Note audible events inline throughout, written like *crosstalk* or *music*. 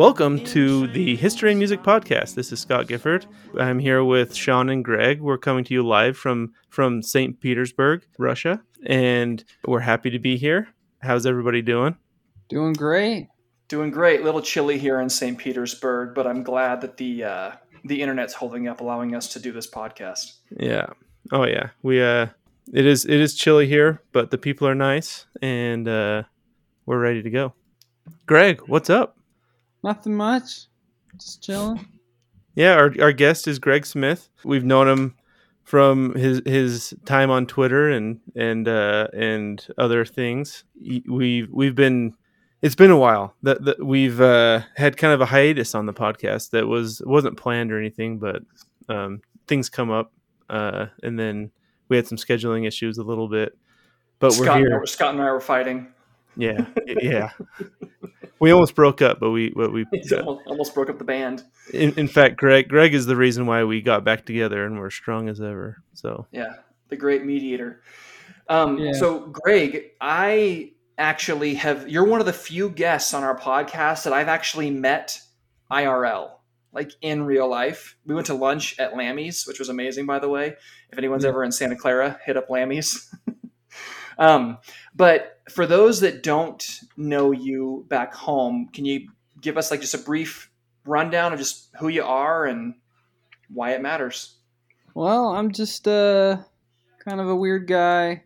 Welcome to the History in Music Podcast. This is Scott Gifford. I'm here with Sean and Greg. We're coming to you live from from St. Petersburg, Russia, and we're happy to be here. How's everybody doing? Doing great. Doing great. A little chilly here in St. Petersburg, but I'm glad that the uh, the internet's holding up, allowing us to do this podcast. Yeah. Oh yeah. We uh it is it is chilly here, but the people are nice and uh we're ready to go. Greg, what's up? Nothing much. Just chilling. Yeah, our our guest is Greg Smith. We've known him from his his time on Twitter and and uh, and other things. We've we've been it's been a while that, that we've uh, had kind of a hiatus on the podcast that was wasn't planned or anything, but um, things come up, uh, and then we had some scheduling issues a little bit. But we're here. And I, Scott and I were fighting. Yeah, yeah. *laughs* we almost broke up, but we but we *laughs* almost, almost broke up the band. in, in fact, Greg Greg is the reason why we got back together and we're strong as ever. So Yeah, the great mediator. Um, Yeah. So, Greg, I actually have. You're one of the few guests on our podcast that I've actually met IRL, like in real life. We went to lunch at Lammy's, which was amazing, by the way. If anyone's ever in Santa Clara, hit up Lammy's. *laughs* um, but for those that don't know you back home, can you give us like just a brief rundown of just who you are and why it matters? Well, I'm just uh kind of a weird guy.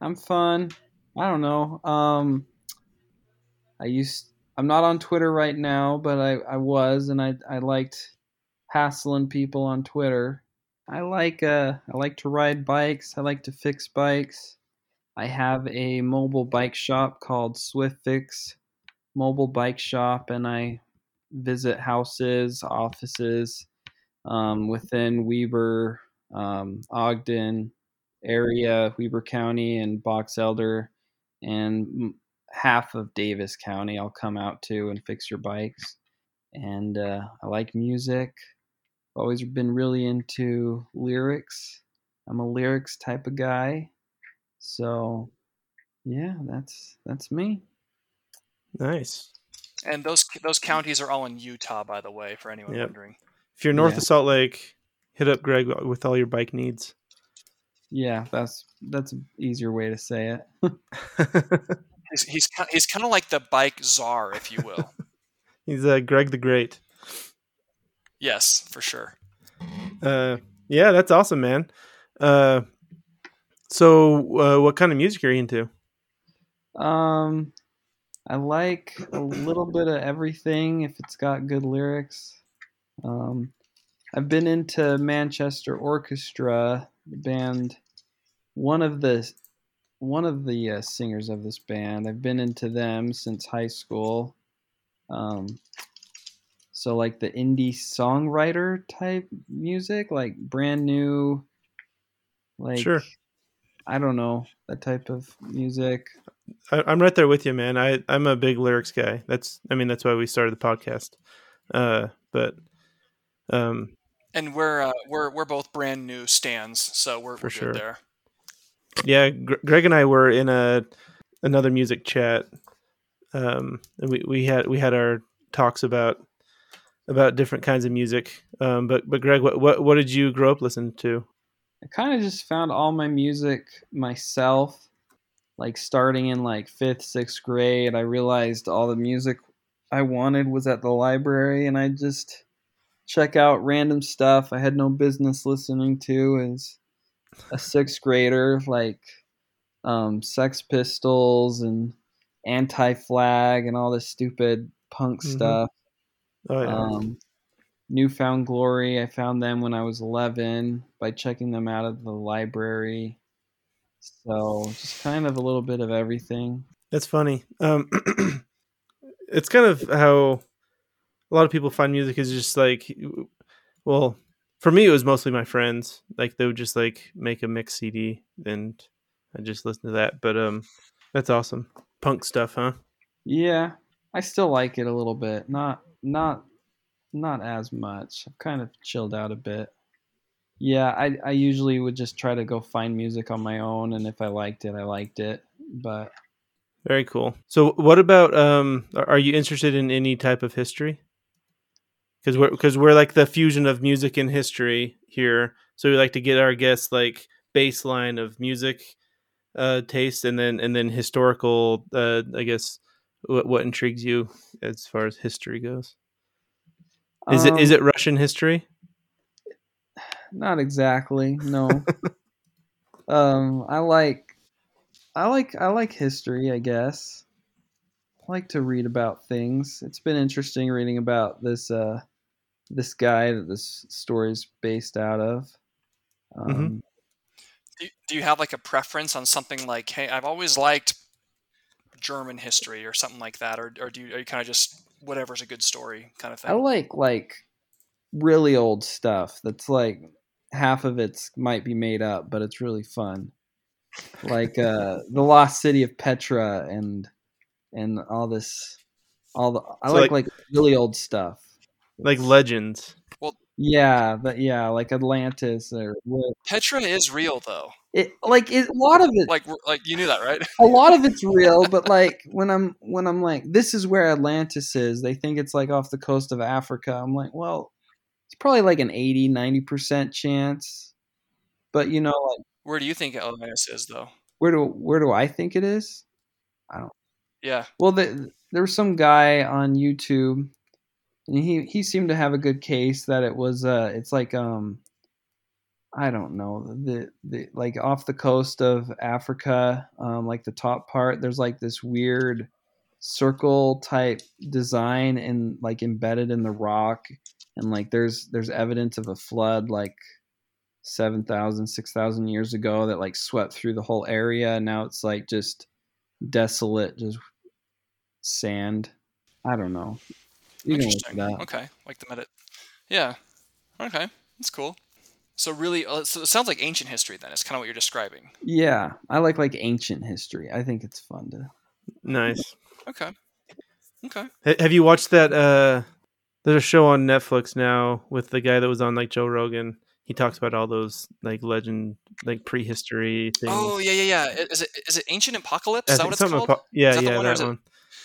I'm fun. I don't know. Um I used I'm not on Twitter right now, but I, I was and I I liked hassling people on Twitter. I like uh I like to ride bikes. I like to fix bikes. I have a mobile bike shop called Swift Fix Mobile Bike Shop and I visit houses, offices um, within Weber, um, Ogden area, Weber County, and Box Elder, and half of Davis County. I'll come out to and fix your bikes. And uh, I like music. Always been really into lyrics. I'm a lyrics type of guy. So, yeah, that's that's me. nice. And those those counties are all in Utah, by the way, for anyone Yep. wondering. If you're north Yeah. of Salt Lake, hit up Greg with all your bike needs. Yeah, that's that's an easier way to say it. *laughs* He's he's he's kind of like the bike czar, if you will. *laughs* He's uh, Greg the Great. yes, for sure. Uh, yeah, that's awesome, man. Uh, so, uh, what kind of music are you into? Um, I like a little bit of everything if it's got good lyrics. Um, I've been into Manchester Orchestra, the band. One of the one of the uh, singers of this band. I've been into them since high school. Um, so like the indie songwriter type music, like brand new, like Sure. I don't know that type of music. I, I'm right there with you, man. I I'm a big lyrics guy. That's I mean that's why we started the podcast. Uh, but um, And we're uh, we're we're both brand new stands, so we're, For we're sure. good there. yeah, Gr- Greg and I were in a another music chat. Um, and we we had we had our talks about about different kinds of music. Um, but but Greg, what what what did you grow up listening to? I kind of just found all my music myself. Like starting in like fifth, sixth grade, I realized all the music I wanted was at the library, and I just check out random stuff I had no business listening to as a sixth grader, like um, Sex Pistols and Anti Flag and all this stupid punk Mhm. stuff. Oh yeah, Um, New Found Glory, I found them when I was 11 by checking them out of the library. So just kind of a little bit of everything. that's funny. Um, *clears throat* it's kind of how a lot of people find music is just like, well, for me it was mostly my friends. Like they would just like make a mix CD and I just listen to that. But um, that's awesome. Punk stuff, huh? Yeah, I still like it a little bit. Not not not as much. I've kind of chilled out a bit. Yeah, I I usually would just try to go find music on my own, and if I liked it, I liked it. But Very cool. So, what about um? Are you interested in any type of history? Because we're because we're like the fusion of music and history here. So we like to get our guests like baseline of music uh taste, and then and then historical. Uh, I guess what what intrigues you as far as history goes. Is it is um, it Russian history? Not exactly. No. *laughs* um, I like, I like, I like history. I guess. I like to read about things. It's been interesting reading about this uh, this guy that this story's based out of. Um, Mhm. Do you, do you have like a preference on something like, hey, I've always liked German history or something like that, or, or do you, are you kind of just whatever's a good story kind of thing? I like like really old stuff. That's like half of it's might be made up, but it's really fun. Like uh, the lost city of Petra and and all this, all the I So, like, like- like really old stuff. Like legends. Yeah, but yeah, like Atlantis or Petra is real though. it. Like it, a lot of it, Like like you knew that, right? a lot of it's real. But like when I'm when I'm like, this is where Atlantis is. They think it's like off the coast of Africa. I'm like, well, it's probably like an 80, 90 percent chance. But you know, like Where do you think Atlantis is though? where do where do I think it is? I don't. Yeah. Well, the, there was some guy on YouTube, and he he seemed to have a good case that it was uh it's like um I don't know the the like off the coast of Africa, um like the top part. There's like this weird circle type design and like embedded in the rock, and like there's there's evidence of a flood like 7,000, 6,000 years ago that like swept through the whole area. And now it's like just desolate, just sand. I don't know. You can Interesting. it. Okay, like the meta. Yeah. Okay, that's cool. So really, uh, so it sounds like ancient history. Then it's kind of what you're describing. Yeah, I like like ancient history. I think it's fun to. Nice. Okay. Okay. Ha- Have you watched that? Uh, there's a show on Netflix now with the guy that was on like Joe Rogan. He talks about all those like legend, like prehistory things. Oh yeah, yeah, yeah. Is it is it Ancient Apocalypse? Is that what it's called? apo- yeah, Is that the yeah, one, or that is it-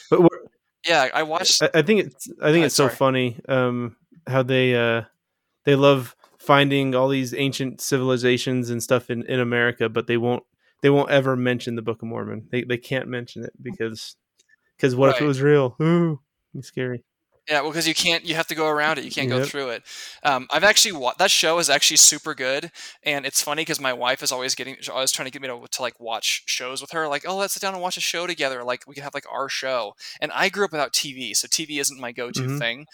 But we're, Yeah, I watched. I, I think it's I think it's so funny um, how they uh, they love finding all these ancient civilizations and stuff in, in America, but they won't they won't ever mention the Book of Mormon. They they can't mention it because because what if it was real? Ooh, it's scary. Yeah, well, because you can't, you have to go around it. You can't go through it. Um, I've actually wa- that show is actually super good, and it's funny because my wife is always getting, she's always trying to get me to, to like watch shows with her. Like, oh, let's sit down and watch a show together. Like, we can have like our show. And I grew up without TV, so TV isn't my go-to Mhm. thing.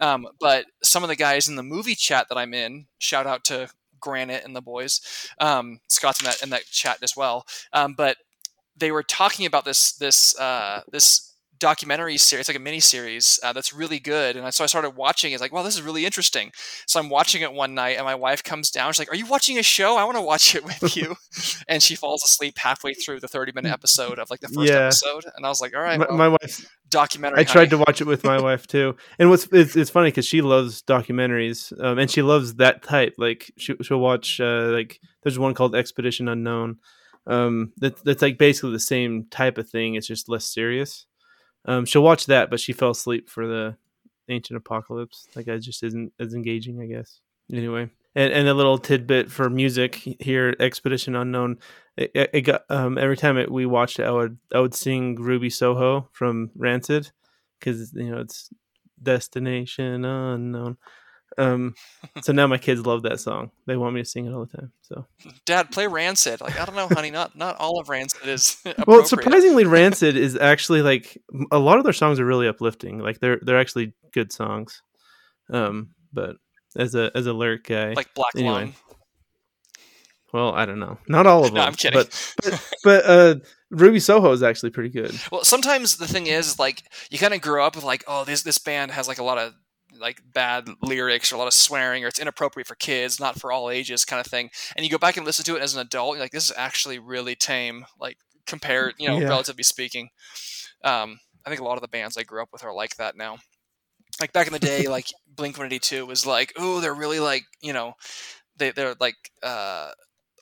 Um, but some of the guys in the movie chat that I'm in, shout out to Granite and the boys, um, Scott's in that in that chat as well. Um, but they were talking about this this uh, this documentary series, like a mini series uh, that's really good. And so I started watching. It's like, wow, this is really interesting. So I'm watching it one night, and my wife comes down. She's like, "Are you watching a show? I want to watch it with you." *laughs* and she falls asleep halfway through the 30 minute episode of like the first Yeah. episode. And I was like, "All right, my, well, my wife documentary." I tried to watch it with my wife too, *laughs* and what's it's, it's funny because she loves documentaries, um, and she loves that type. Like she, she'll watch uh, like there's one called Expedition Unknown, um, that, that's like basically the same type of thing. It's just less serious. Um, she'll watch that, but she fell asleep for the Ancient Apocalypse. Like I just isn't as engaging, I guess. Anyway, and and a little tidbit for music here, Expedition Unknown. It, it it got um every time it, we watched it, I would I would sing Ruby Soho from Rancid because you know it's Destination Unknown. Um, *laughs* so now my kids love that song. They want me to sing it all the time. So Dad, play Rancid. Like, I don't know, honey. Not not all of Rancid is *laughs* *laughs* well, surprisingly, Rancid is actually like a lot of their songs are really uplifting. Like they're they're actually good songs. Um, but as a as a lyric guy, like Black anyway. Lung. well, I don't know, not all of them. No, I'm kidding. But but, but uh, Ruby Soho is actually pretty good. Well, sometimes the thing is, like, you kind of grow up with like, oh, this this band has like a lot of like bad lyrics or a lot of swearing or it's inappropriate for kids, not for all ages, kind of thing. And you go back and listen to it as an adult, you're like, this is actually really tame, like compared, you know, Yeah. relatively speaking. Um, I think a lot of the bands I grew up with are like that now. Like back in the day, like *laughs* Blink One Eighty Two was like, oh, they're really like you know, they they're like uh,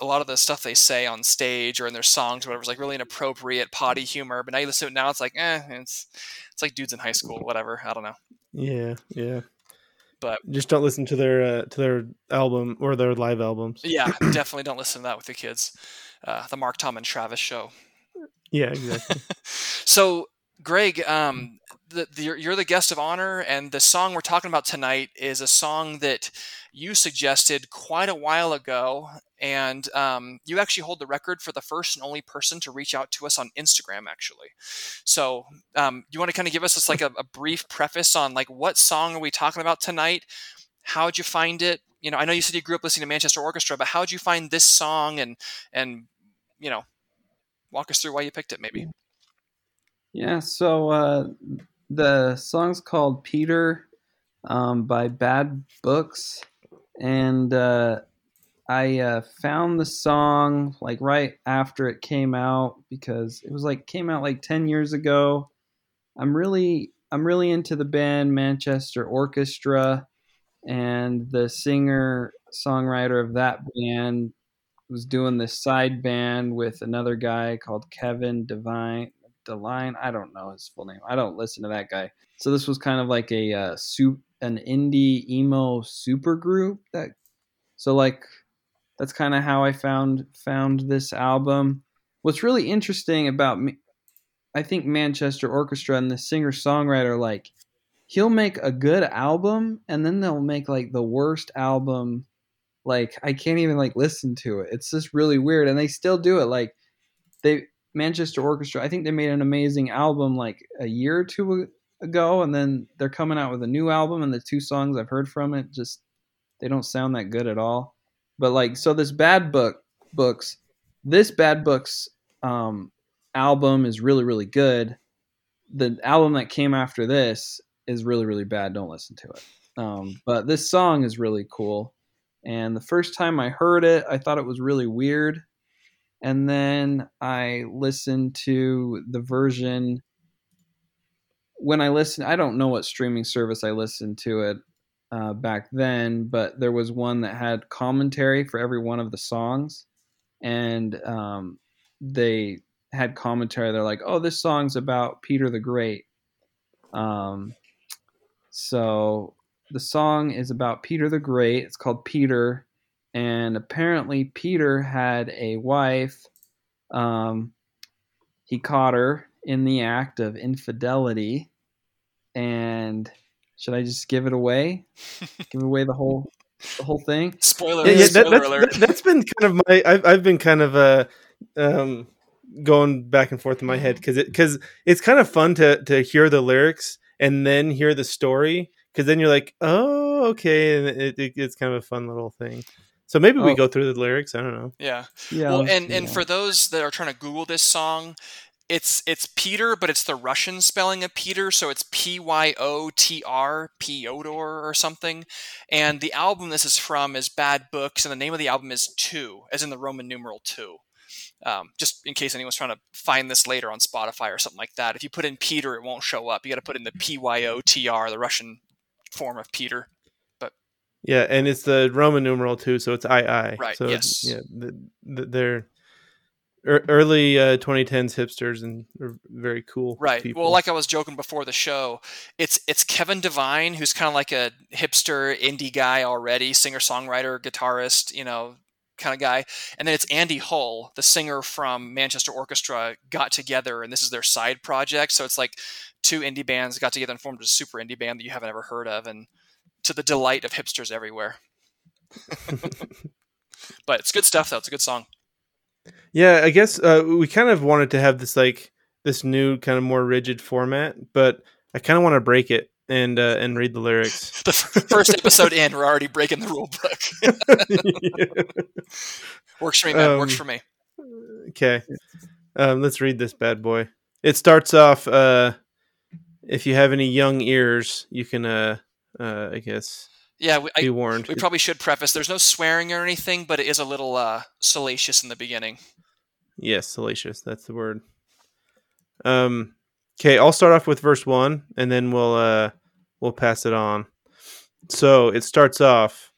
a lot of the stuff they say on stage or in their songs or whatever is like really inappropriate potty humor. But now you listen to it now, it's like, eh, it's it's like dudes in high school, whatever. I don't know. Yeah, yeah. But Just don't listen to their uh, to their album or their live albums. yeah, *clears throat* definitely don't listen to that with the kids. Uh, the Mark Tom and Travis show. Yeah, exactly. *laughs* So, Greg, um, the, the, you're, you're the guest of honor, and the song we're talking about tonight is a song that you suggested quite a while ago, and um, you actually hold the record for the first and only person to reach out to us on Instagram, actually. So, um, you want to kind of give us just like a, a brief preface on like what song are we talking about tonight? How'd you find it? You know, I know you said you grew up listening to Manchester Orchestra, but how'd you find this song? And and you know, walk us through why you picked it, maybe. Yeah, so uh, the song's called Peter um, by Bad Books. And uh, I uh, found the song like right after it came out because it was like came out like 10 years ago. I'm really I'm really into the band Manchester Orchestra and the singer songwriter of that band was doing this side band with another guy called Kevin Devine Deline. I don't know his full name. I don't listen to that guy. So this was kind of like a uh, soup, an indie emo super group. That so like that's kind of how I found found this album. What's really interesting about me, I think Manchester Orchestra and the singer songwriter like he'll make a good album and then they'll make like the worst album like I can't even like listen to it. It's just really weird, and they still do it. Like they Manchester Orchestra, I think they made an amazing album like a year or two ago, and then they're coming out with a new album, and the two songs I've heard from it just they don't sound that good at all. But like, so this bad book books, this bad books um, album is really really good. The album that came after this is really really bad. Don't listen to it. Um, but this song is really cool. And the first time I heard it, I thought it was really weird. And then I listened to the version. When I listened, I don't know what streaming service I listened to it uh, back then, but there was one that had commentary for every one of the songs. And um, they had commentary. They're like, oh, this song's about Peter the Great. Um, so the song is about Peter the Great. It's called Peter, and apparently Peter had a wife. Um, he caught her in the act of infidelity, and should I just give it away? *laughs* give away the whole the whole thing? Spoiler, yeah, yeah, that, spoiler that's, alert. that, has been kind of my. I've, I've been kind of uh, um, going back and forth in my head because it because it's kind of fun to to hear the lyrics and then hear the story because then you're like, oh, okay, and it, it, it's kind of a fun little thing. So maybe we Oh. go through the lyrics. I don't know. yeah. Yeah. well, and do and for those that are trying to Google this song, it's it's Peter, but it's the Russian spelling of Peter, so it's P Y O T R, Piotr or something. And the album this is from is Bad Books, and the name of the album is Two, as in the Roman numeral two. Um, just in case anyone's trying to find this later on Spotify or something like that. If you put in Peter, it won't show up. You got to put in the P Y O T R, the Russian form of Peter. But yeah, and it's the Roman numeral two, so it's II. Right, So yes. Yeah, the, the, they're early uh, 2010s hipsters and very cool. Right. People. Well, like I was joking before the show, it's it's Kevin Devine who's kind of like a hipster indie guy already, singer songwriter, guitarist, you know, kind of guy. And then it's Andy Hull, the singer from Manchester Orchestra, got together, and this is their side project. So it's like two indie bands got together and formed a super indie band that you haven't ever heard of, and to the delight of hipsters everywhere. *laughs* *laughs* but it's good stuff, though. It's a good song. Yeah, I guess uh, we kind of wanted to have this like this new kind of more rigid format, but I kind of want to break it and uh, and read the lyrics. *laughs* The first episode in, we're already breaking the rule book. *laughs* Works for me, man. Works Um, for me. okay, um, let's read this bad boy. It starts off. Uh, if you have any young ears, you can, uh, uh, I guess, Yeah, we, be I, warned. we probably should preface. There's no swearing or anything, but it is a little uh, salacious in the beginning. Yes, salacious. That's the word. Um, Okay, I'll start off with verse one, and then we'll uh we'll pass it on. So it starts off.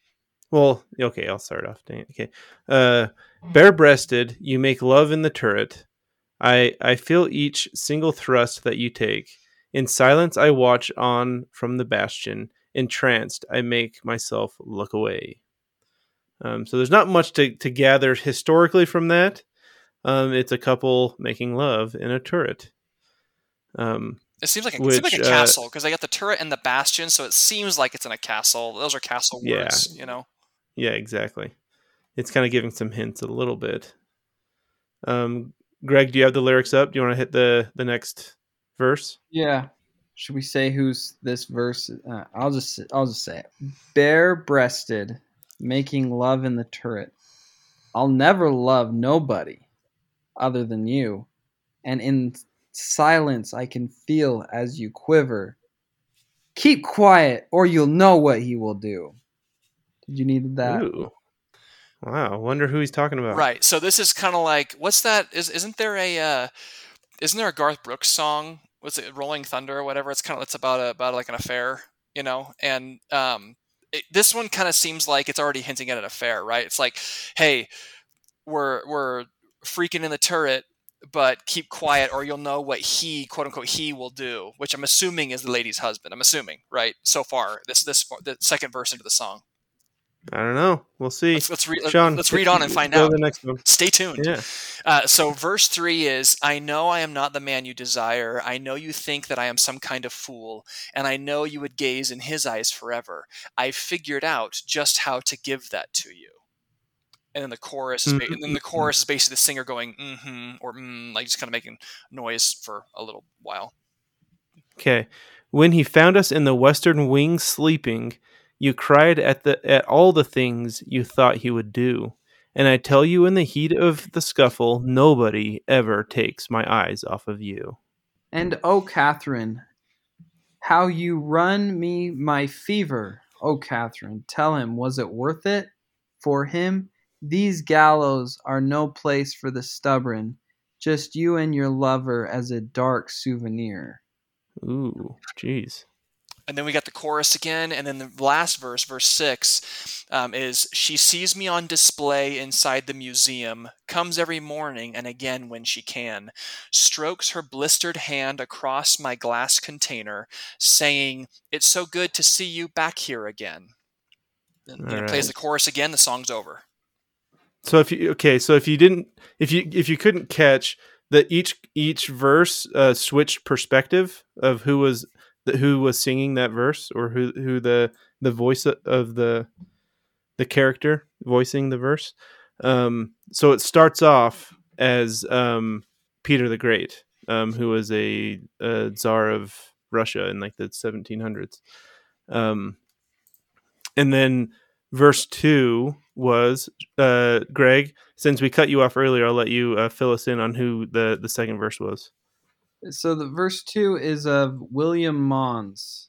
Well, okay, I'll start off. Dang it. Okay, uh, bare breasted, you make love in the turret. I I feel each single thrust that you take. In silence, I watch on from the bastion. Entranced, I make myself look away. Um, so there's not much to, to gather historically from that. Um, it's a couple making love in a turret. Um, It seems like a, it seems like a uh, castle because they got the turret and the bastion, so it seems like it's in a castle. Those are castle Yeah. words, you know. yeah, exactly. It's kind of giving some hints a little bit. Um, Greg, do you have the lyrics up? Do you want to hit the the next verse? Yeah. Should we say who's this verse? Uh, I'll just I'll just say it. Bare breasted, making love in the turret. I'll never love nobody other than you, and in silence I can feel as you quiver. Keep quiet, or you'll know what he will do. Did you need that? Ooh. Wow, wonder who he's talking about. Right. So this is kind of like what's that? Is isn't there a uh, isn't there a Garth Brooks song? What's it? Rolling Thunder or whatever. It's kind of it's about a, about like an affair, you know. And um, it, this one kind of seems like it's already hinting at an affair, right? It's like, hey, we're we're freaking in the turret, but keep quiet or you'll know what he quote unquote he will do, which I'm assuming is the lady's husband. I'm assuming, right? So far, this this the second verse into the song. I don't know. We'll see. Let's let's, re- Sean, let's read on and find out. the next one. Stay tuned. Yeah. Uh, so, verse 3 is I know I am not the man you desire. I know you think that I am some kind of fool, and I know you would gaze in his eyes forever. I've figured out just how to give that to you. And then the chorus, is ba- and then the chorus is basically the singer going mm-hmm or mm, like just kind of making noise for a little while. Okay. When he found us in the western wing sleeping, you cried at the at all the things you thought he would do. And I tell you in the heat of the scuffle, nobody ever takes my eyes off of you. And oh, Catherine, how you run me my fever. Oh, Catherine, tell him, was it worth it? For him, these gallows are no place for the stubborn, just you and your lover as a dark souvenir. Ooh, jeez. And then we got the chorus again, and then the last verse, verse six, um, is she sees me on display inside the museum, comes every morning and again when she can, strokes her blistered hand across my glass container, saying, "It's so good to see you back here again." And then it plays the chorus again. The song's over. So if you okay, so if you didn't if you if you couldn't catch that each each verse uh, switched perspective of who was who was singing that verse or who who the the voice of the the character voicing the verse. Um, so it starts off as um, Peter the Great, um, who was a, a czar of Russia in like the 1700s. Um, and then verse two was uh, Greg. Since we cut you off earlier, I'll let you uh, fill us in on who the the second verse was. So the verse two is of William Mons.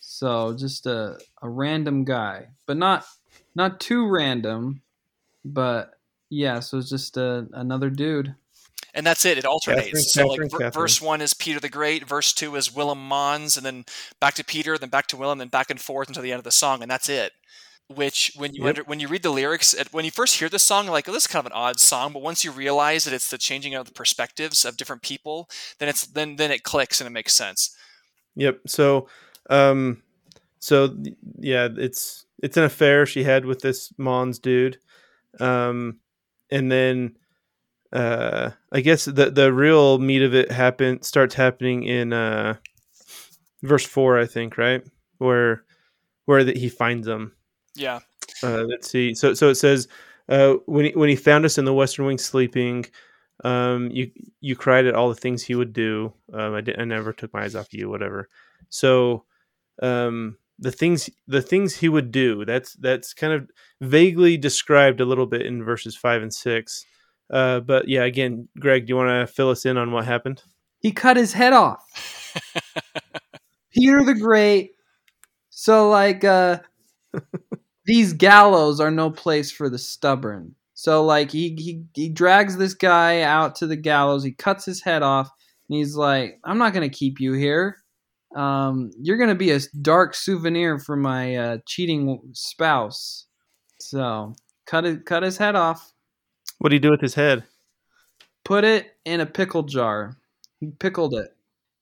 So just a, a random guy, but not not too random, but yeah. So it's just a, another dude. And that's it. It alternates. Catherine, so, like, Catherine, ver- Catherine. verse one is Peter the Great, verse two is Willem Mons, and then back to Peter, then back to Willem, then back and forth until the end of the song, and that's it. Which, when you Yep. under, when you read the lyrics, at- when you first hear the song, like, oh, this is kind of an odd song. But once you realize that it's the changing of the perspectives of different people, then it's then then it clicks and it makes sense. Yep. So, um, so yeah, it's it's an affair she had with this Mons dude, um, and then uh, I guess the the real meat of it happen starts happening in uh, verse four, I think, right where where that he finds them. Yeah, Uh, let's see. So so it says uh, when he, when he found us in the western wing sleeping, um, you you cried at all the things he would do. Um, I did, I never took my eyes off you. Whatever. So um, the things the things he would do. That's that's kind of vaguely described a little bit in verses five and six. Uh, but yeah, again, Greg, do you want to fill us in on what happened? He cut his head off. *laughs* Peter the Great. So like uh *laughs* these gallows are no place for the stubborn. So like he he he drags this guy out to the gallows, he cuts his head off, And he's like, I'm not gonna keep you here. Um, you're gonna be a dark souvenir for my uh, cheating spouse. So cut it, cut his head off. What do you do with his head? Put it in a pickle jar. He pickled it,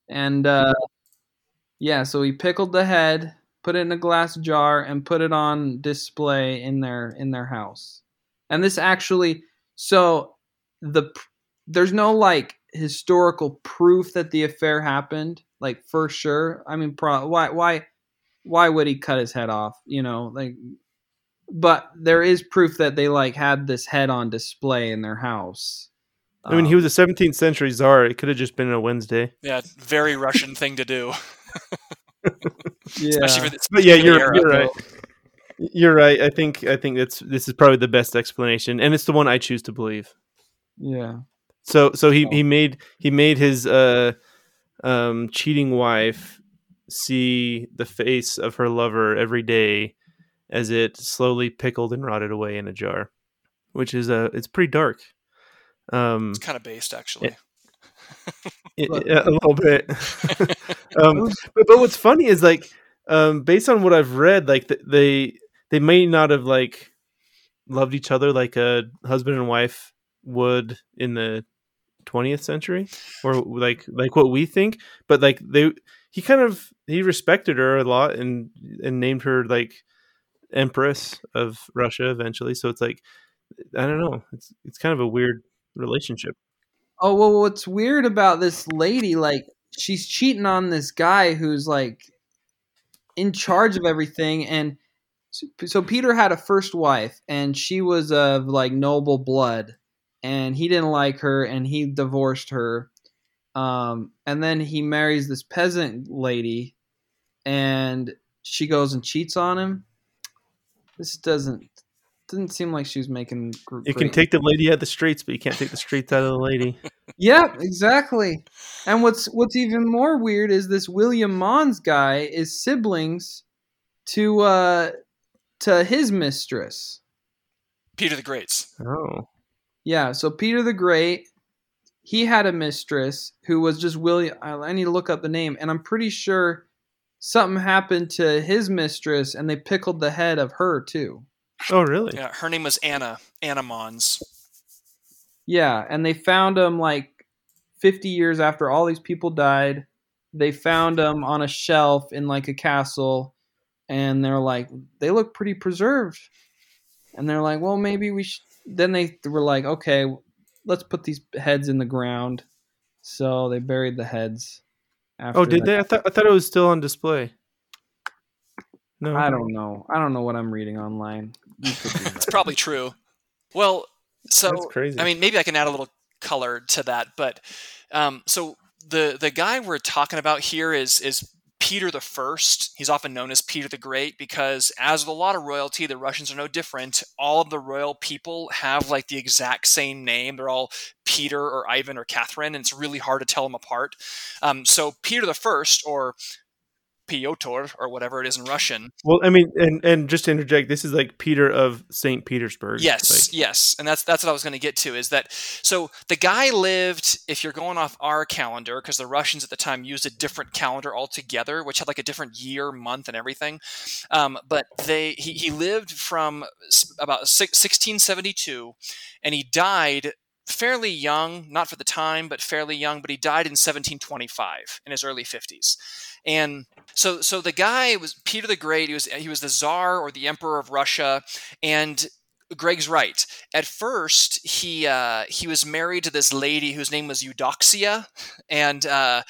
and uh, yeah, so he pickled the head, put it in a glass jar, and put it on display in their in their house. And this actually, so the there's no like historical proof that the affair happened, like for sure. I mean, pro, why why why would he cut his head off? You know, like, but there is proof that they like had this head on display in their house. I mean, he Um, was a 17th century czar. It could have just been a Wednesday. Yeah, very Russian thing to do, *laughs* yeah. especially for the, But yeah, especially for the you're, era. you're right. You're right. I think I think that's this is probably the best explanation, and it's the one I choose to believe. yeah. So so he, Oh. he made he made his uh um cheating wife see the face of her lover every day as it slowly pickled and rotted away in a jar, which is uh it's pretty dark. Um, It's kind of based actually. But- a little bit. *laughs* um, but, but what's funny is like um based on what I've read, like th- they they may not have like loved each other like a husband and wife would in the 20th century or like like what we think but like they he kind of he respected her a lot and and named her like empress of russia eventually. So it's like i don't know. It's it's kind of a weird relationship Oh well, what's weird about this lady? Like, she's cheating on this guy who's like in charge of everything, and so, so Peter had a first wife, and she was of like noble blood, and he didn't like her, and he divorced her. Um, and then he marries this peasant lady, and she goes and cheats on him. This doesn't didn't seem like she was making. gr- you can take the lady out of the streets but you can't take the streets out of the lady *laughs* Yep, exactly. And what's what's even more weird is this William Mons guy is siblings to uh to his mistress. Peter the Great's. oh Yeah, so Peter the Great, he had a mistress who was just William. I I need to look up the name, and I'm pretty sure something happened to his mistress, and they pickled the head of her too. oh really Yeah, her name was Anna. Anna Mons. Yeah, and they found him like 50 years after all these people died. They found him on a shelf in like a castle, and they're like, they look pretty preserved. And they're like, well, maybe we should. Then they were like, okay, let's put these heads in the ground. So they buried the heads. After oh did that. they I thought, I thought it was still on display no I don't know. I don't know what I'm reading online. You could be It's probably true. Well, so That's crazy. I mean, maybe I can add a little color to that, but um, so the the guy we're talking about here is is Peter the First. He's often known as Peter the Great because, as with a lot of royalty, the Russians are no different. All of the royal people have like the exact same name. They're all Peter or Ivan or Catherine, and it's really hard to tell them apart. Um, so Peter the First, or Piotr, or whatever it is in Russian, Well, I mean, and and just to interject, this is like Peter of Saint Petersburg. Yes, Like, yes, and that's that's what I was going to get to. Is that so? The guy lived, if you're going off our calendar, because the Russians at the time used a different calendar altogether, which had like a different year, month, and everything. Um, but they he, he lived from about 1672, and he died fairly young, not for the time, but fairly young. But he died in 1725 in his early 50s, and so so the guy was Peter the Great. He was he was the czar or the Emperor of Russia, and Greg's right. At first, he uh, he was married to this lady whose name was Eudoxia, and uh,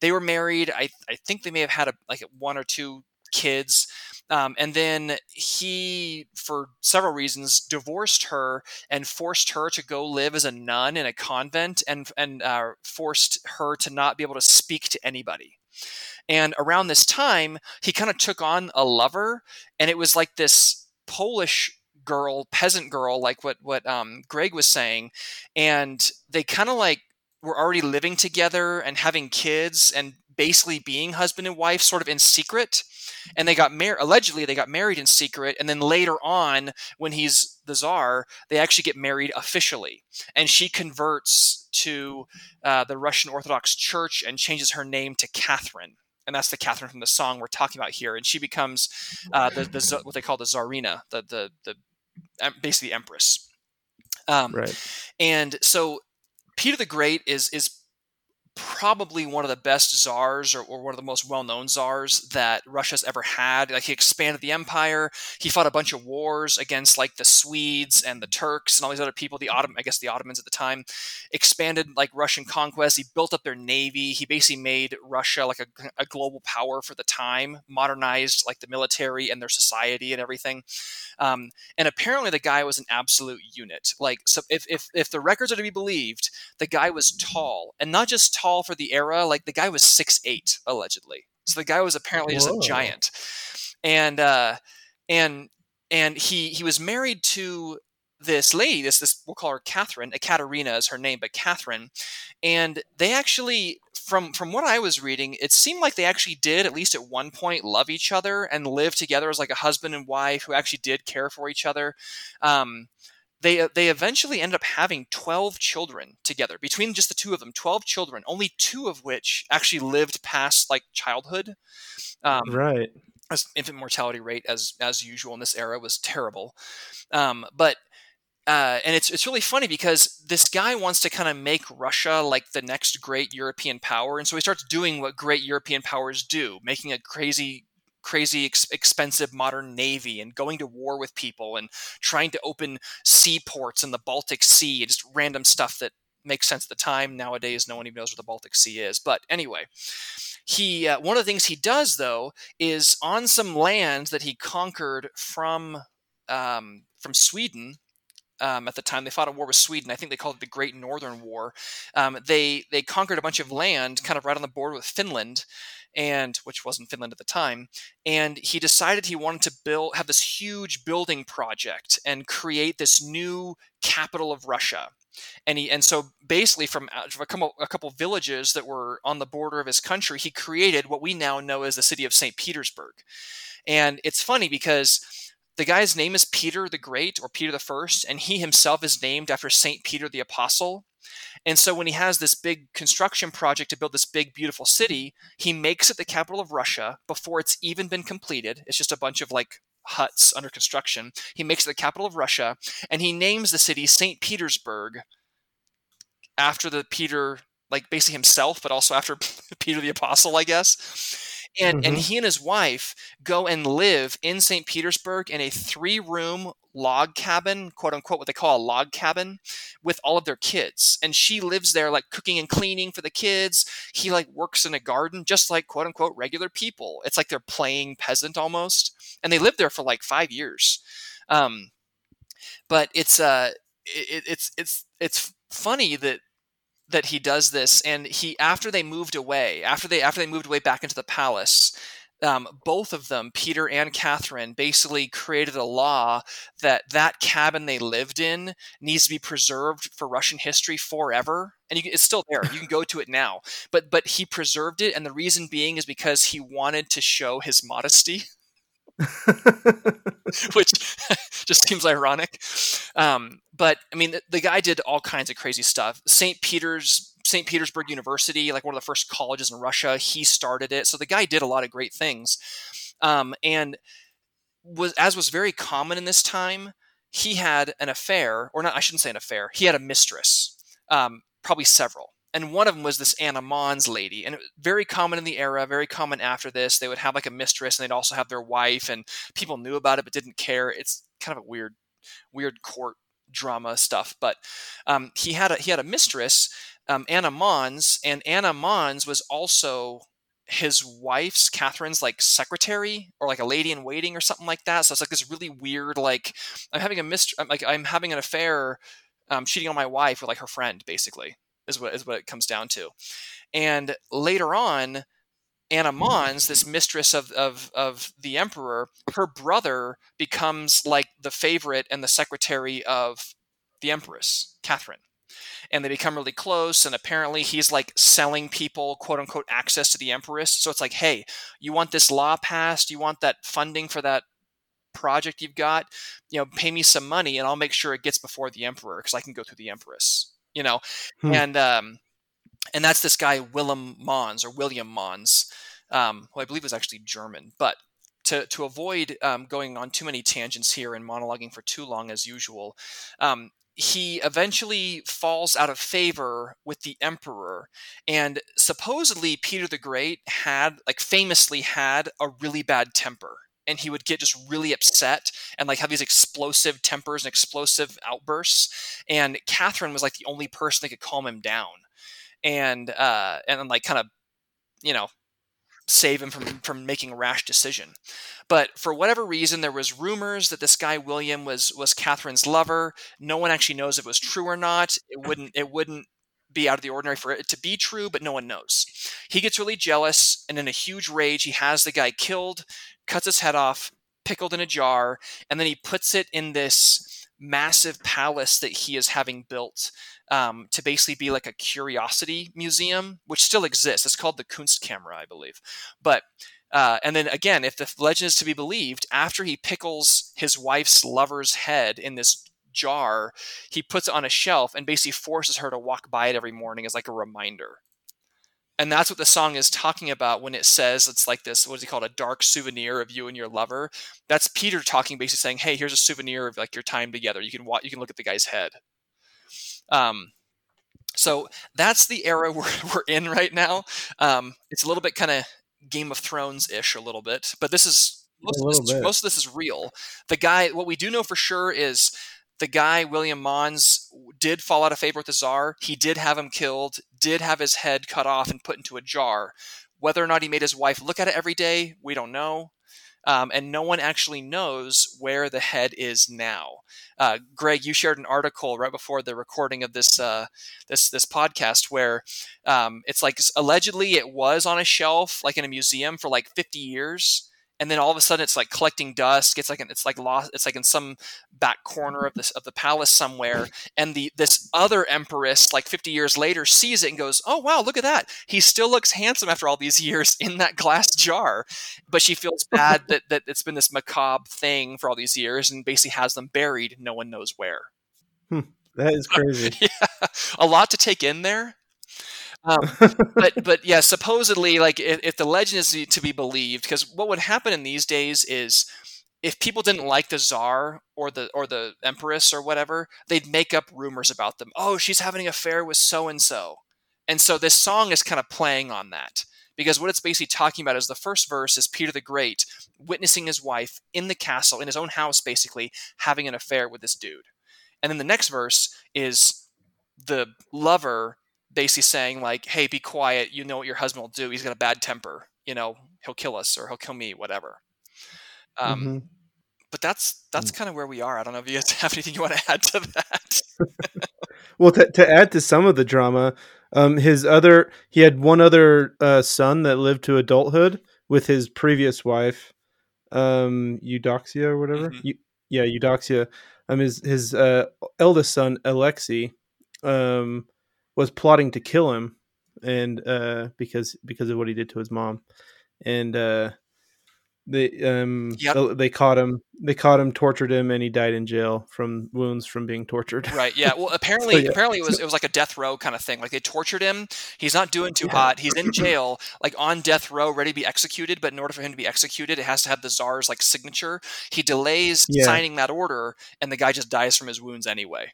they were married. I I think they may have had a, like one or two kids. Um, and then he, for several reasons, divorced her and forced her to go live as a nun in a convent, and and uh, forced her to not be able to speak to anybody. And around this time, he kind of took on a lover, and it was like this Polish girl, peasant girl, like what what um, Greg was saying, and they kind of like were already living together and having kids and basically being husband and wife sort of in secret and they got married allegedly they got married in secret and then later on when he's the czar they actually get married officially and she converts to uh, the russian orthodox church and changes her name to catherine and that's the catherine from the song we're talking about here and she becomes uh, the, the what they call the czarina the the, the basically empress um, Right. and so Peter the Great is is probably one of the best czars or, or one of the most well-known czars that Russia's ever had. Like he expanded the empire. He fought a bunch of wars against like the Swedes and the Turks and all these other people, the Ottoman I guess the Ottomans at the time, expanded like Russian conquest. He built up their navy. He basically made Russia like a, a global power for the time, modernized like the military and their society and everything. Um, and apparently the guy was an absolute unit. Like so if, if if the records are to be believed, the guy was tall and not just tall for the era like the guy was six eight allegedly. So the guy was apparently just a giant. And uh and and he he was married to this lady this this we'll call her catherine ekaterina is her name but catherine. And they actually from from what i was reading it seemed like they actually did at least at one point love each other and live together as like a husband and wife who actually did care for each other. Um they they eventually ended up having 12 children together between just the two of them 12 children only two of which actually lived past like childhood um, Right. as infant mortality rate as as usual in this era was terrible um, but uh, and it's it's really funny because this guy wants to kind of make Russia like the next great European power, and so he starts doing what great European powers do, making a crazy crazy ex- expensive modern navy and going to war with people and trying to open seaports in the Baltic Sea and just random stuff that makes sense at the time. Nowadays, no one even knows where the Baltic Sea is. But anyway, he uh, one of the things he does though is on some land that he conquered from um, from Sweden. Um, at the time, they fought a war with Sweden. I think they called it the Great Northern War. Um, they they conquered a bunch of land, kind of right on the border with Finland, and which wasn't Finland at the time. And he decided he wanted to build, have this huge building project and create this new capital of Russia. And he and so basically from uh, a couple a couple villages that were on the border of his country, he created what we now know as the city of Saint Petersburg. And it's funny because the guy's name is Peter the Great or Peter the First, and he himself is named after Saint Peter the Apostle. And so when he has this big construction project to build this big, beautiful city, he makes it the capital of Russia before it's even been completed. It's just a bunch of like huts under construction. He makes it the capital of Russia, and he names the city St. Petersburg after the Peter, like basically himself, but also after *laughs* Peter the Apostle, I guess. And, and Mhm. he and his wife go and live in St. Petersburg in a three room log cabin, quote unquote, what they call a log cabin, with all of their kids. And she lives there, like cooking and cleaning for the kids. He like works in a garden, just like quote unquote regular people. It's like they're playing peasant almost. And they live there for like five years. Um, but it's uh, it, it's it's it's funny that that he does this and he after they moved away after they after they moved away back into the palace um, both of them peter and catherine basically created a law that that cabin they lived in needs to be preserved for russian history forever. And you it's still there. You can go to it now. But but he preserved it and the reason being is because he wanted to show his modesty *laughs* *laughs* which *laughs* just seems ironic. Um, but I mean, the, the guy did all kinds of crazy stuff. St. Peter's, St. Petersburg University, like one of the first colleges in Russia, he started it. So the guy did a lot of great things. Um, and was as was very common in this time, he had an affair, or not, I shouldn't say an affair. He had a mistress, um, probably several. And one of them was this Anna Mons lady, and very common in the era, very common after this. They would have like a mistress, and they'd also have their wife, and people knew about it but didn't care. It's kind of a weird, weird court drama stuff. But um, he had a he had a mistress, um, Anna Mons, and Anna Mons was also his wife's Catherine's like secretary or like a lady in waiting or something like that. So it's like this really weird like I'm having a mist like I'm having an affair, um, cheating on my wife with like her friend basically is what is what it comes down to. And later on, Anna Mons, this mistress of, of, of the emperor, her brother becomes like the favorite and the secretary of the empress, Catherine. and they become really close. And apparently, he's like selling people quote unquote access to the Empress. So it's like, hey, you want this law passed? You want that funding for that project you've got? You know, pay me some money, and I'll make sure it gets before the Emperor because I can go through the Empress. You know, Hmm. and um, and that's this guy Willem Mons or William Mons, um, who I believe was actually German. But to to avoid um, going on too many tangents here and monologuing for too long as usual, um, he eventually falls out of favor with the emperor, and supposedly Peter the Great had like famously had a really bad temper. And he would get just really upset and like have these explosive tempers and explosive outbursts. And Catherine was like the only person that could calm him down and uh, and then like kind of you know save him from from making a rash decision. But for whatever reason, there was rumors that this guy William was was Catherine's lover. No one actually knows if it was true or not. It wouldn't it wouldn't be out of the ordinary for it to be true, but no one knows. He gets really jealous, and in a huge rage, he has the guy killed, cuts his head off, pickled in a jar, and then he puts it in this massive palace that he is having built um, to basically be like a curiosity museum, which still exists. It's called the Kunstkamera, I believe. But uh, and then again, if the legend is to be believed, after he pickles his wife's lover's head in this jar, he puts it on a shelf and basically forces her to walk by it every morning as like a reminder. And that's what the song is talking about when it says it's like this, what is he called? A dark souvenir of you and your lover. That's Peter talking, basically saying, Hey, here's a souvenir of like your time together. You can watch, you can look at the guy's head. Um, so that's the era *laughs* we're, we're in right now. Um, it's a little bit kind of Game of Thrones ish, a little bit, but this is most of, this, most of this is real. The guy, what we do know for sure is the guy William Mons did fall out of favor with the Tsar. He did have him killed, did have his head cut off and put into a jar. Whether or not he made his wife look at it every day, we don't know. Um, and no one actually knows where the head is now. Uh, Greg, you shared an article right before the recording of this uh, this this podcast where um, it's like allegedly it was on a shelf, like in a museum, for like 50 years, and then all of a sudden it's like collecting dust. It's like an, it's like lost. It's like in some back corner of this of the palace somewhere, and the this other empress, like 50 years later, sees it and goes, "Oh wow, look at that! He still looks handsome after all these *laughs* years in that glass jar." But she feels bad *laughs* that that it's been this macabre thing for all these years, and basically has them buried. No one knows where. Hmm. That is *laughs* crazy. yeah, a lot to take in there. Um, but *laughs* but yeah, supposedly, like if, if the legend is to be believed, because what would happen in these days is if people didn't like the czar or the or the empress or whatever, they'd make up rumors about them. Oh, she's having an affair with so and so, and so this song is kind of playing on that because what it's basically talking about is the first verse is Peter the Great witnessing his wife in the castle in his own house, basically having an affair with this dude, and then the next verse is the lover basically saying like, "Hey, be quiet. You know what your husband will do. He's got a bad temper. You know, he'll kill us or he'll kill me, whatever." Um, Mhm. But that's that's kind of where we are. I don't know if you guys *laughs* have anything you want to add to that. *laughs* Well, to, to add to some of the drama, um, his other he had one other uh, son that lived to adulthood with his previous wife, um, Eudoxia or whatever. Mhm. Eu- yeah, Eudoxia. Um, his his uh, eldest son Alexei, um, was plotting to kill him, and uh, because because of what he did to his mom, and uh, they um Yep. they caught him. They caught him, tortured him, and he died in jail from wounds from being tortured. Right. Yeah. Well, *laughs* apparently, yeah. apparently it was *laughs* it was like a death row kind of thing. Like they tortured him. He's not doing too Yeah. hot. He's in *clears throat* jail, like on death row, ready to be executed. But in order for him to be executed, it has to have the czar's like signature. He delays Yeah. signing that order, and the guy just dies from his wounds anyway.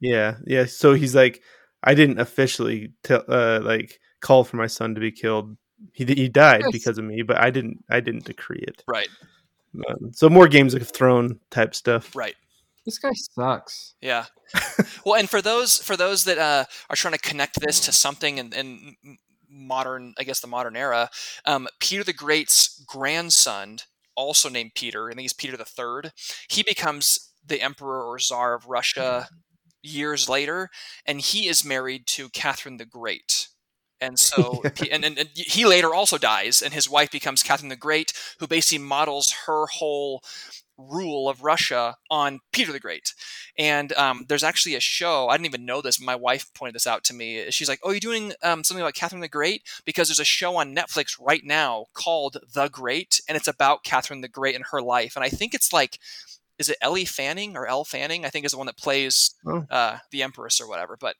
Yeah, yeah. So he's like, I didn't officially tell, uh, like, call for my son to be killed. He he died Yes. because of me, but I didn't. I didn't decree it. Right. Um, so more games of Throne type stuff. Right. This guy sucks. Yeah. well, and for those for those that uh, are trying to connect this to something in, in modern, I guess the modern era, um, Peter the Great's grandson, also named Peter, I think he's Peter the Third. He becomes the emperor or czar of Russia years later, and he is married to Catherine the Great. And so, *laughs* and, and, and he later also dies, and his wife becomes Catherine the Great, who basically models her whole rule of Russia on Peter the Great. And um, there's actually a show. I didn't even know this. My wife pointed this out to me. She's like, "Oh, you're doing um, something about Catherine the Great?" Because there's a show on Netflix right now called The Great, and it's about Catherine the Great and her life. And I think it's like, is it Ellie Fanning or Elle Fanning? I think is the one that plays Oh. uh, the Empress or whatever. But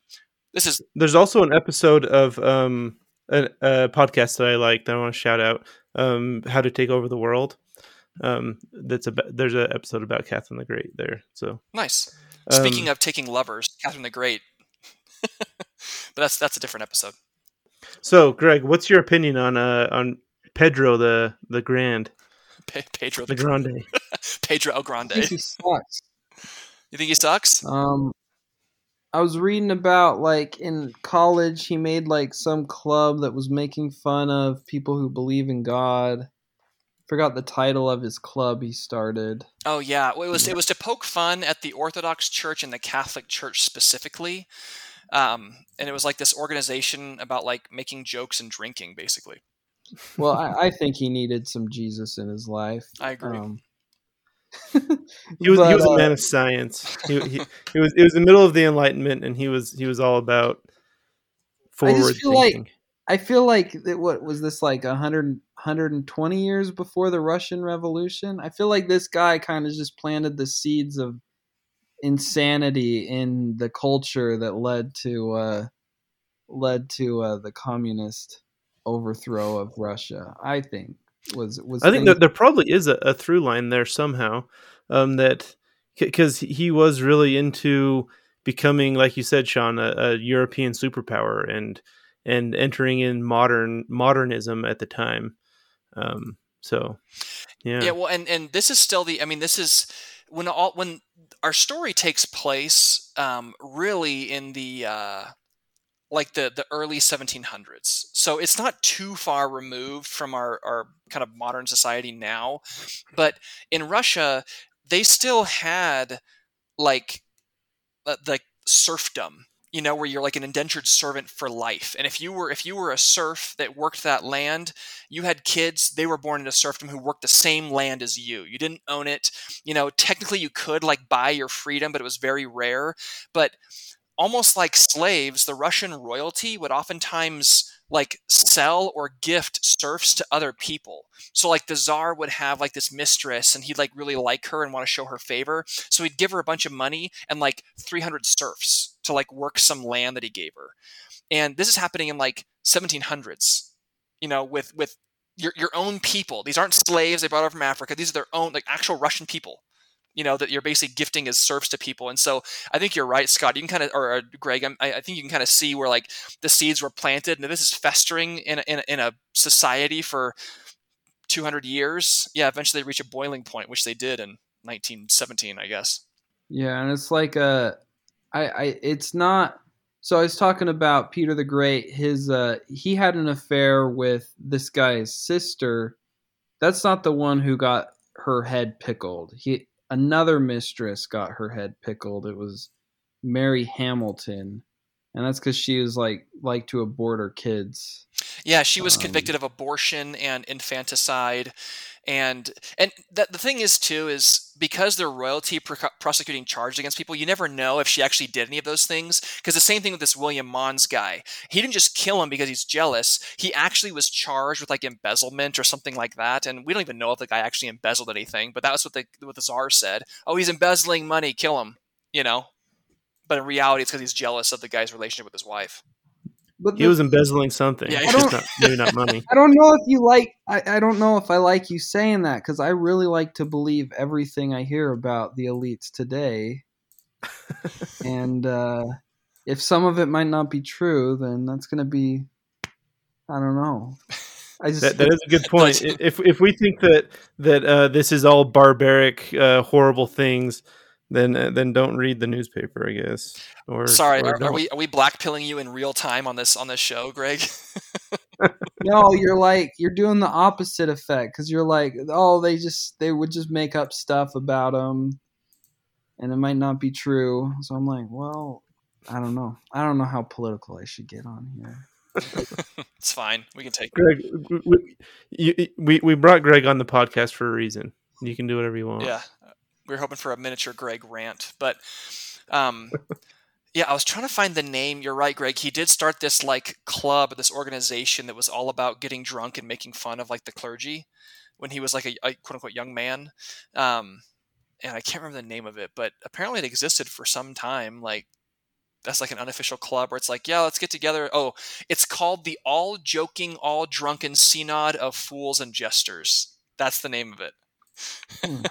this is There's also an episode of um, a, a podcast that I like that I want to shout out. Um, How to Take Over the World. Um, that's about there's an episode about Catherine the Great there. So nice. um, Speaking of taking lovers, Catherine the Great. *laughs* but that's that's a different episode. so Greg, what's your opinion on uh on Pedro the the Grand Pe- Pedro the the Grande? *laughs* Pedro El Grande. think he sucks. *laughs* You think he sucks? Um, I was reading about like in college he made like some club that was making fun of people who believe in God. Forgot the title of his club he started. Oh yeah, well, it was it was to poke fun at the Orthodox Church and the Catholic Church specifically, um, and it was like this organization about like making jokes and drinking, basically. Well, I, I think he needed some Jesus in his life. I agree. Um, *laughs* He was he but, was a uh, man of science. He, he, he was it was the middle of the Enlightenment, and he was he was all about forward feel like- thinking. I feel like that what was this like 100 120 years before the Russian Revolution? I feel like this guy kind of just planted the seeds of insanity in the culture that led to uh led to uh the communist overthrow of Russia. I think was was I think things- that there probably is a, a through line there somehow. Um, that because he was really into becoming, like you said, Sean, a, a European superpower and and entering in modern modernism at the time. Um, so yeah, Yeah, well, and and this is still the. I mean, this is when all when our story takes place, um, really in the uh, like the the early 1700s. So it's not too far removed from our our kind of modern society now, but in Russia, they still had like uh, like serfdom you know where you're like an indentured servant for life. And if you were if you were a serf that worked that land you had kids they were born into serfdom who worked the same land as you. You didn't own it. You know technically you could like buy your freedom but it was very rare. But almost like slaves the russian royalty would oftentimes like sell or gift serfs to other people. So like the czar would have like this mistress and he'd like really like her and want to show her favor. So he'd give her a bunch of money and like 300 serfs to like work some land that he gave her. And this is happening in like 1700s you know with with your, your own people. These aren't slaves they brought over from africa. These are their own like actual russian people you know that you're basically gifting as serfs to people and so i think you're right scott you can kind of or, or greg I'm- I, I think you can kind of see where like the seeds were planted and this is festering in a, in a, in a society for 200 years yeah eventually they reach a boiling point which they did in 1917 i guess Yeah, and it's like a, I, I, it's not. So I was talking about Peter the Great. His, uh, he had an affair with this guy's sister. That's not the one who got her head pickled. He, another mistress got her head pickled. It was Mary Hamilton, and that's because she was like like to abort her kids. Yeah, she was Um, convicted of abortion and infanticide, and and the, the thing is too is because they're royalty pro- prosecuting charges against people, you never know if she actually did any of those things. Because the same thing with this William Mons guy, he didn't just kill him because he's jealous. He actually was charged with like embezzlement or something like that, and we don't even know if the guy actually embezzled anything. But that's what the what the czar said. Oh, he's embezzling money, kill him. You know. But in reality, it's because he's jealous of the guy's relationship with his wife. But he the- was embezzling something. Yeah, Yeah, just don't- maybe not money. *laughs* I don't know if you like. I, I don't know if I like you saying that because I really like to believe everything I hear about the elites today, *laughs* and uh, if some of it might not be true, then that's going to be. I don't know. I just That, that is a good point. If if we think that that uh, this is all barbaric, uh, horrible things, then uh, then don't read the newspaper, I guess. Or Sorry, or are, are we are we blackpilling you in real time on this on this show, Greg? *laughs* *laughs* no. You're like you're doing the opposite effect because you're like, oh, they just they would just make up stuff about them, and it might not be true. So I'm like, well, I don't know. I don't know how political I should get on here. *laughs* It's fine. We can take. Greg, we, we, we we brought Greg on the podcast for a reason. You can do whatever you want. Yeah, we were hoping for a miniature Greg rant, but um, *laughs* yeah, I was trying to find the name. You're right, Greg. He did start this like club, this organization that was all about getting drunk and making fun of like the clergy when he was like a, a quote unquote young man. Um, and I can't remember the name of it, but apparently it existed for some time. Like that's like an unofficial club where it's like, yeah, let's get together. Oh, it's called the All Joking, All Drunken Synod of Fools and Jesters. That's the name of it. *laughs*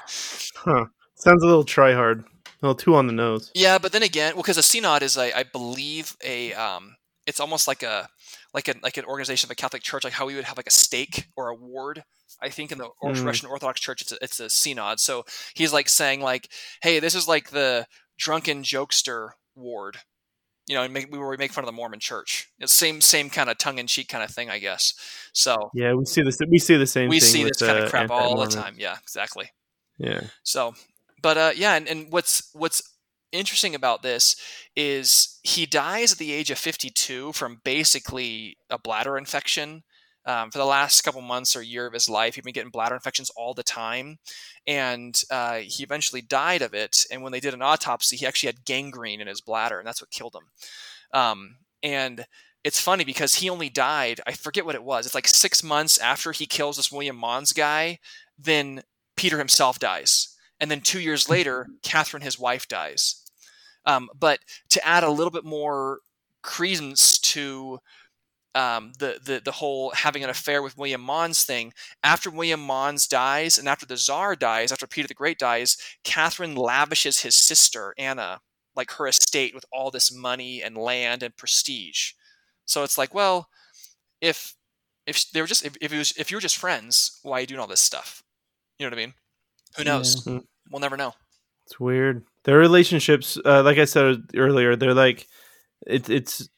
Huh. Sounds a little try hard. A little too on the nose. Yeah, but then again, well, because a synod is, a, I believe, a um, it's almost like a like a like an organization of a Catholic Church, like how we would have like a stake or a ward. I think in the Mm. Russian Orthodox Church, it's a, it's a synod. So he's like saying like, hey, this is like the drunken jokester ward. You know, make, where we make fun of the Mormon Church. It's same same kind of tongue in cheek kind of thing, I guess. So Yeah, we see this. We see the same. we see this kind of crap all the time. Yeah, exactly. Yeah. So, but uh, yeah, and, and what's what's interesting about this is he dies at the age of 52 from basically a bladder infection. Um, for the last couple months or year of his life, he'd been getting bladder infections all the time, and uh, he eventually died of it. And when they did an autopsy, he actually had gangrene in his bladder, and that's what killed him. Um, and it's funny because he only died. I forget what it was. It's like six months after he kills this William Mons guy. Then Peter himself dies. And then two years later, Catherine, his wife, dies. Um, but to add a little bit more credence to um, the, the the whole having an affair with William Mons thing, after William Mons dies and after the Tsar dies, after Peter the Great dies, Catherine lavishes his sister Anna like her estate with all this money and land and prestige. So it's like, well, if if they were just if, if it was if you were just friends, why are you doing all this stuff? You know what I mean? Who knows? Yeah. We'll never know. It's weird. Their relationships, uh, like I said earlier, they're like it's it's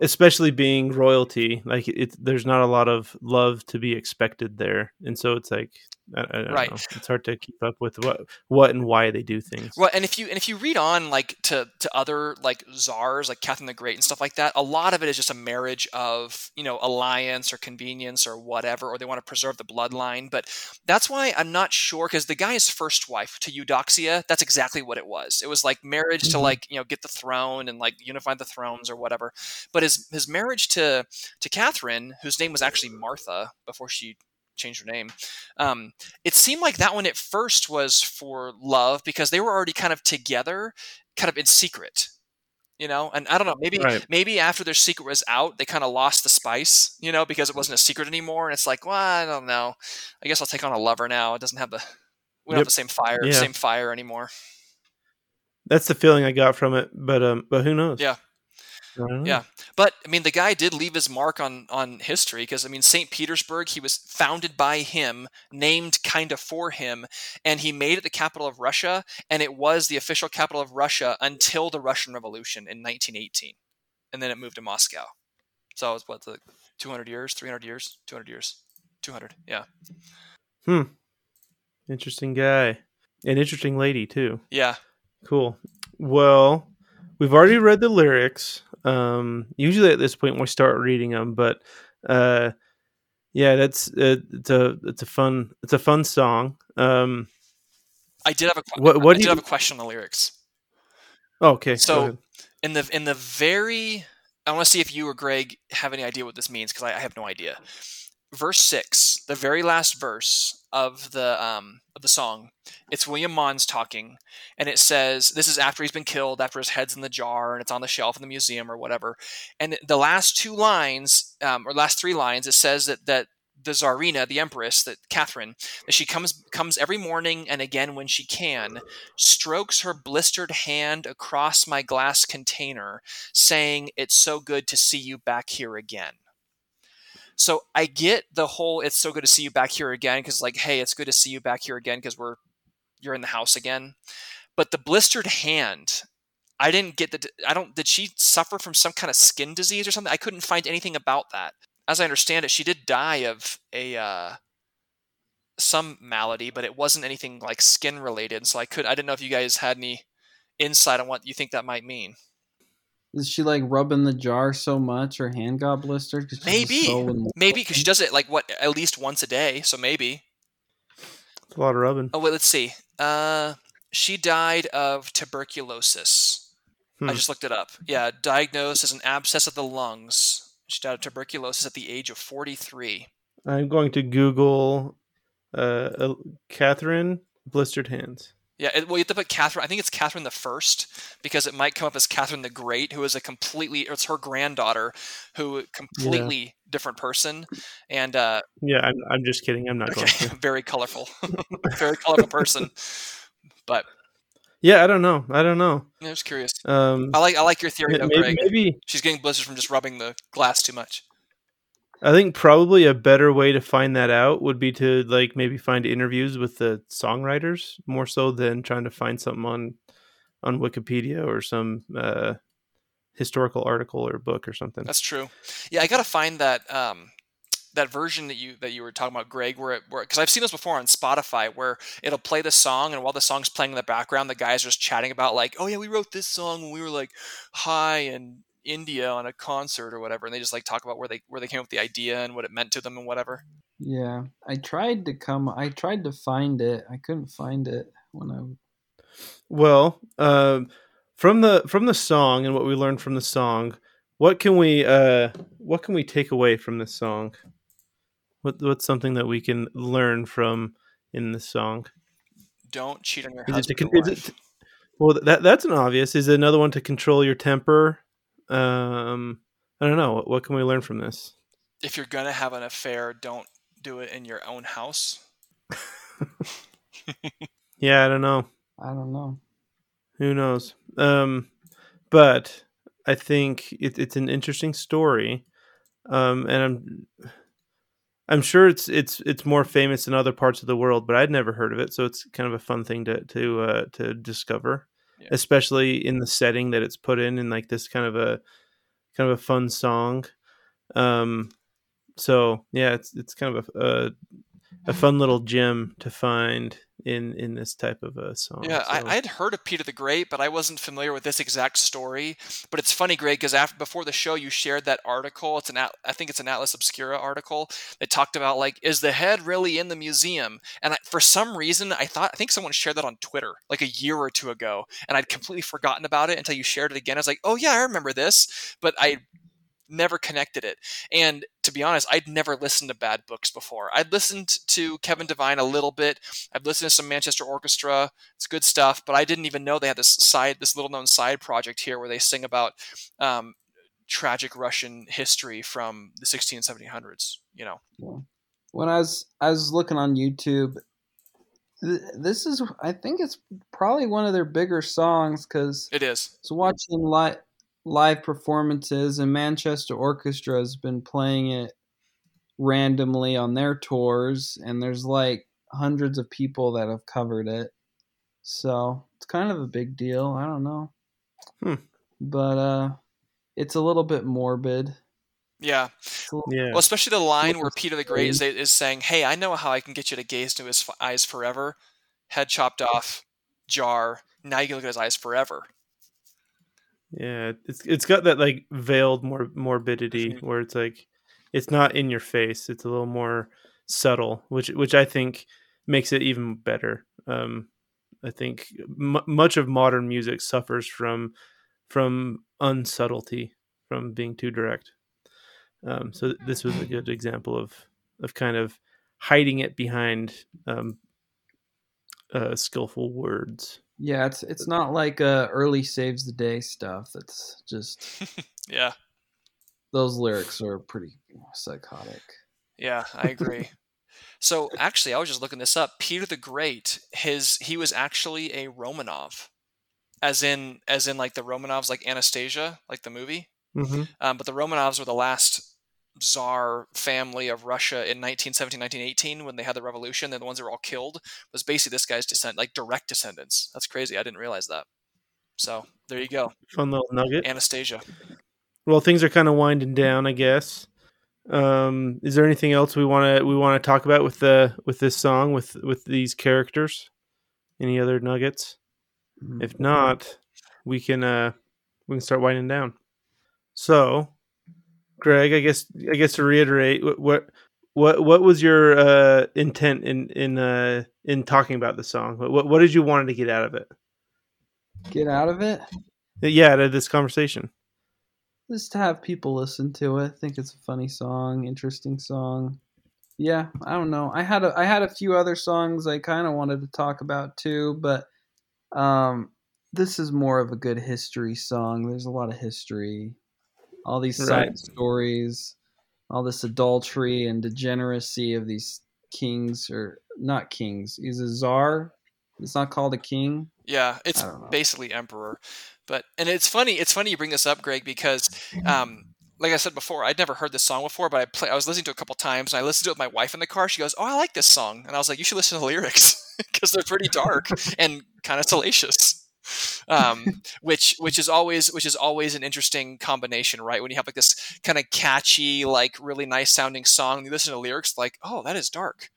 especially being royalty. Like it's there's not a lot of love to be expected there, and so it's like I, I Right. know. It's hard to keep up with what what and why they do things. Well, and if you and if you read on like to to other like czars like Catherine the Great and stuff like that, a lot of it is just a marriage of you know alliance or convenience or whatever, or they want to preserve the bloodline. But that's why I'm not sure because the guy's first wife to Eudoxia, that's exactly what it was. It was like marriage to Mhm. like you know get the throne and like unify the thrones or whatever. But his his marriage to to Catherine, whose name was actually Martha before she changed her name. Um, it seemed like that one at first was for love because they were already kind of together, kind of in secret. You know, and I don't know, maybe Right. maybe after their secret was out, they kind of lost the spice, you know, because it wasn't a secret anymore. And it's like, well, I don't know. I guess I'll take on a lover now. It doesn't have the we don't have the same fire, Yeah. same fire anymore. That's the feeling I got from it, but um, but who knows? Yeah. Don't. Yeah. But I mean, the guy did leave his mark on on history because I mean, St. Petersburg, he was founded by him, named kind of for him, and he made it the capital of Russia, and it was the official capital of Russia until the Russian Revolution in 1918, and then it moved to Moscow. So it was what the 200 years, 300 years, 200 years, 200. Yeah. Hmm. Interesting guy, an interesting lady too. Yeah. Cool. Well, we've already read the lyrics. Um, usually at this point we start reading them, but uh, yeah, that's uh, it's a it's a fun it's a fun song. Um, I did have a What- what I do did you- have a question on the lyrics. okay, So- in the in the very I want to see if you or Greg have any idea what this means because I, I have no idea. Verse six, the very last verse of the um, of the song, it's William Mons talking, and it says this is after he's been killed, after his head's in the jar and it's on the shelf in the museum or whatever. And the last two lines, um, or last three lines, it says that that the Tsarina, the Empress, that Catherine, that she comes comes every morning and again when she can, strokes her blistered hand across my glass container, saying, It's so good to see you back here again. So I get the whole it's so good to see you back here again because like, hey, it's good to see you back here again because we're you're in the house again. But the blistered hand, I didn't get the I don't did she suffer from some kind of skin disease or something? I couldn't find anything about that. As I understand it, she did die of a uh some malady, but it wasn't anything like skin related. So I could I didn't know if you guys had any insight on what you think that might mean. Is she like rubbing the jar so much her hand got blistered? 'Cause she's Maybe. so Maybe because she does it like what at least once a day, so maybe. It's a lot of rubbing. Oh wait, let's see. Uh, she died of tuberculosis. I Hmm. just looked it up. Yeah, diagnosed as an abscess of the lungs. She died of tuberculosis at the age of 43. I'm going to Google uh, uh, Catherine blistered hands. Yeah, it, well, you have to put Catherine. I think it's Catherine the First because it might come up as Catherine the Great, who is a completely. It's her granddaughter, who completely different person, and uh, Yeah, I'm, I'm just kidding. I'm not going okay, to. *laughs* very colorful, *laughs* very colorful person. But Yeah, I don't know. I don't know. I'm just curious. Um, I like I like your theory, though, maybe, Greg. maybe She's getting blisters from just rubbing the glass too much. I think probably a better way to find that out would be to like maybe find interviews with the songwriters more so than trying to find something on on Wikipedia or some uh, historical article or book or something. That's true. Yeah, I gotta find that um, that version that you that you were talking about, Greg, where it because I've seen this before on Spotify, where it'll play the song, and while the song's playing in the background, the guys are just chatting about like, oh yeah, we wrote this song when we were like high in India on a concert or whatever, and they just like talk about where they where they came up with the idea and what it meant to them and whatever. Yeah, I tried to come. I tried to find it. I couldn't find it when I. Well, um, from the from the song and what we learned from the song, what can we uh, what can we take away from this song? What what's something that we can learn from in this song? Don't cheat on your Is it husband con- or it to- well, that that's an obvious. Is another one to control your temper? Um, I don't know. What, what can we learn from this? If you're gonna have an affair, don't do it in your own house. *laughs* Yeah, I don't know. I don't know. Who knows? Um, but I think it, it's an interesting story, um, and I'm I'm sure it's it's it's more famous in other parts of the world, but I'd never heard of it, so it's kind of a fun thing to to uh, to discover, Especially in the setting that it's put in, in like this kind of a kind of a fun song. Um, so yeah, it's it's kind of a a, a fun little gem to find in in this type of a song. Yeah, so. I, I had heard of Peter the Great, but I wasn't familiar with this exact story. But it's funny, Greg, because after before the show, you shared that article. It's an At- I think it's an Atlas Obscura article that talked about like, is the head really in the museum? And I, for some reason, I thought I think someone shared that on Twitter like a year or two ago, and I'd completely forgotten about it until you shared it again. I was like, oh yeah, I remember this, but I never connected it. And to be honest, I'd never listened to Bad Books before. I'd listened to Kevin Devine a little bit. I've listened to some Manchester Orchestra. It's good stuff, but I didn't even know they had this side, this little known side project here where they sing about um, tragic Russian history from the 16 1700s. You know, When I was I was looking on YouTube, th- this is I think it's probably one of their bigger songs because it is. So watching live live performances and Manchester Orchestra has been playing it randomly on their tours and there's like hundreds of people that have covered it. So it's kind of a big deal. I don't know. Hmm. But uh it's a little bit morbid. Yeah. It's a little- yeah. Well, especially the line where Peter the Great is, is saying, "Hey, I know how I can get you to gaze into his f- eyes forever. Head chopped off, jar. Now you can look at his eyes forever." Yeah, it's it's got that like veiled mor- morbidity where it's like it's not in your face. It's a little more subtle, which which I think makes it even better. Um, I think m- much of modern music suffers from from unsubtlety, from being too direct. Um, so th- this was a good example of of kind of hiding it behind um, uh, skillful words. Yeah, it's it's not like uh early Saves the Day stuff. It's just *laughs* Yeah. those lyrics are pretty psychotic. Yeah, I agree. *laughs* so actually, I was just looking this up. Peter the Great, his he was actually a Romanov, as in as in like the Romanovs, like Anastasia, like the movie. Mm-hmm. Um, but the Romanovs were the last czar family of Russia in 1917, 1918 when they had the revolution. They're the ones that were all killed. Was basically this guy's descent, like direct descendants. That's crazy. I didn't realize that. So there you go, Fun little nugget. Anastasia. well things are kind of winding down i guess um is there anything else we want to we want to talk about with the with this song with with these characters any other nuggets if not we can uh we can start winding down. So, Greg, I guess I guess to reiterate, what what what, was your uh, intent in in uh, in talking about the song? What what did you want to get out of it? Get out of it. Yeah, out of this conversation. Just to have people listen to it. I think it's a funny song, interesting song. Yeah, I don't know. I had a I had a few other songs I kind of wanted to talk about too, but um, this is more of a good history song. There's a lot of history, all these side Right. stories, all this adultery and degeneracy of these kings or not kings. He's a czar. It's not called a king. Yeah, it's I don't know. basically emperor. But and it's funny. It's funny you bring this up, Greg, because um, like I said before, I'd never heard this song before, but I play. I was listening to it a couple times, and I listened to it with my wife in the car. She goes, "Oh, I like this song," and I was like, "You should listen to the lyrics *laughs* because they're pretty dark and kind of salacious." Um, *laughs* which which is always which is always an interesting combination, right? When you have like this kind of catchy, like really nice sounding song, you listen to lyrics, like, "Oh, that is dark,"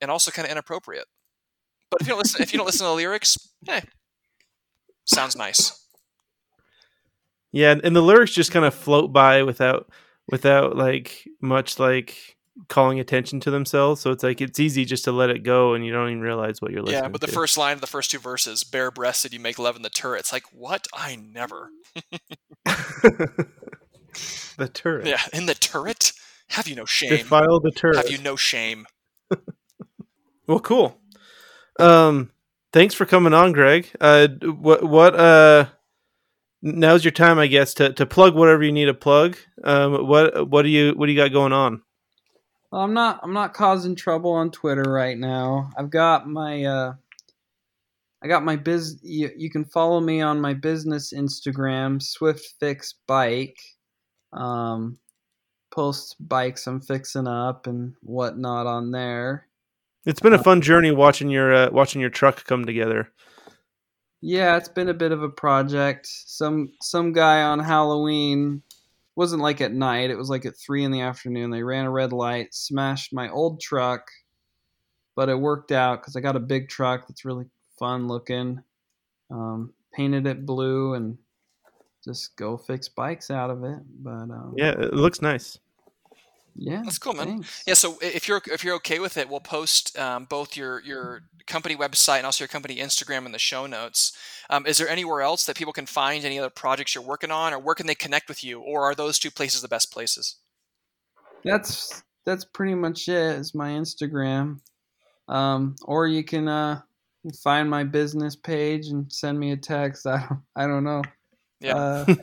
and also kind of inappropriate. But if you don't listen, if you don't listen to the lyrics, eh, sounds nice. Yeah, and the lyrics just kind of float by without without like much like calling attention to themselves. So it's like it's easy just to let it go, and you don't even realize what you're listening. Yeah, but the to. first line of the first two verses, bare breasted, you make love in the turret. It's like, what? I never. *laughs* the turret. Yeah, in the turret? Have you no shame? Defile the turret. Have you no shame? *laughs* Well, cool. Um, thanks for coming on, Greg. Uh, what what uh, now's your time, I guess, to, to plug whatever you need to plug. Um, what what do you what do you got going on? Well, I'm not I'm not causing trouble on Twitter right now. I've got my uh I got my biz you, you can follow me on my business Instagram, Swift Fix Bike. Um post bikes I'm fixing up and whatnot on there. It's been a fun journey watching your uh, watching your truck come together. Yeah, it's been a bit of a project. Some some guy on Halloween wasn't like at night. It was like at three in the afternoon. They ran a red light, smashed my old truck, but it worked out because I got a big truck that's really fun looking. Um, painted it blue and just go fix bikes out of it. But um, Yeah, it looks nice. Yeah, That's cool, man. thanks. Yeah, so if you're if you're okay with it, we'll post um, both your your company website and also your company Instagram in the show notes. Um, is there anywhere else that people can find any other projects you're working on, or where can they connect with you, or are those two places the best places? that's that's pretty much it. Is my Instagram, um, or you can uh, find my business page and send me a text. *laughs* I don't, I don't know. Yeah. Uh,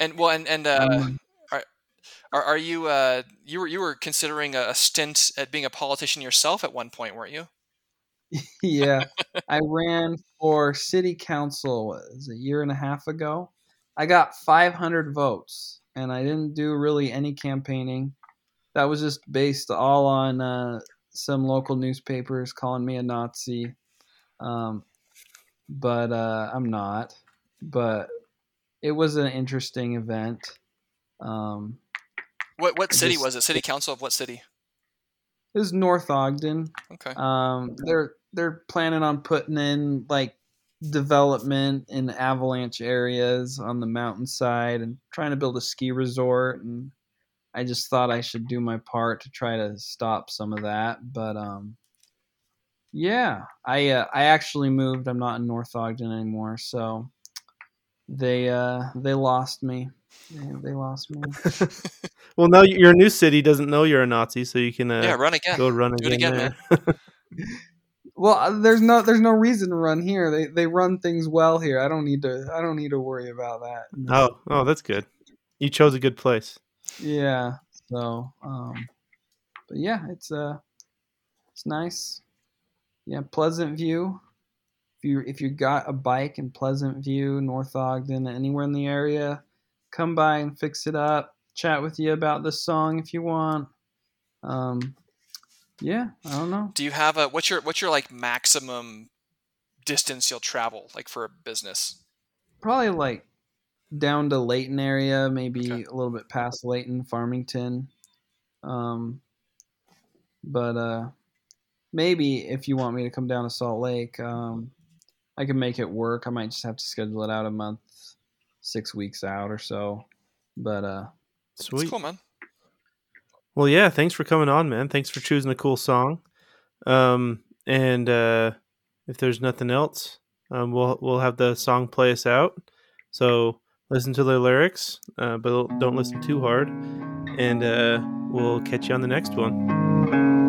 And well, and and uh, are, are you uh, you were you were considering a, stint at being a politician yourself at one point, weren't you? *laughs* yeah, I ran for city council was a year and a half ago. I got 500 votes, and I didn't do really any campaigning. That was just based all on uh, some local newspapers calling me a Nazi. Um, but uh, I'm not. But it was an interesting event. Um, What what city just- was it? City council of what city? it was North Ogden. Okay. Um, they're they're planning on putting in like development in avalanche areas on the mountainside and trying to build a ski resort. And I just thought I should do my part to try to stop some of that. But um, yeah, I uh, I actually moved. I'm not in North Ogden anymore, so they uh they lost me. They, they lost me. *laughs* Well, now your new city doesn't know you're a Nazi, so you can uh, yeah, run again. go run Do it again. again. Well, uh, there's no there's no *laughs* reason to run here. They they run things well here. I don't need to I don't need to worry about that. Oh, oh, that's good. You chose a good place. Yeah. So, um, but yeah, it's uh, it's nice. Yeah, Pleasant View. If you if you got a bike in Pleasant View, North Ogden, anywhere in the area, come by and fix it up. Chat with you about this song if you want. Um, yeah, I don't know. Do you have a what's your what's your like maximum distance you'll travel like for a business? Probably like down to Layton area, maybe Okay. a little bit past Layton, Farmington. Um, but uh, maybe if you want me to come down to Salt Lake, um, I can make it work. I might just have to schedule it out a month six weeks out or so. But uh, Sweet. It's cool, man. Well, yeah. Thanks for coming on, man. Thanks for choosing a cool song. Um, and uh, if there's nothing else, um, we'll we'll have the song play us out. So listen to the lyrics, uh, but don't listen too hard. And uh, we'll catch you on the next one.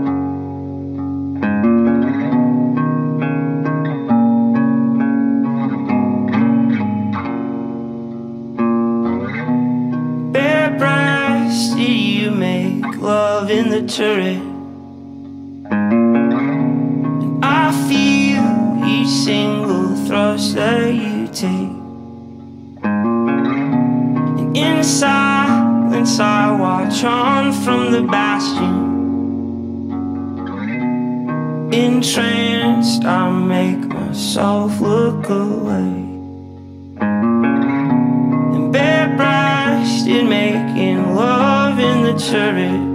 Turret. And I feel each single thrust that you take. And in silence, I watch on from the bastion. Entranced, I make myself look away. Making love in the turret.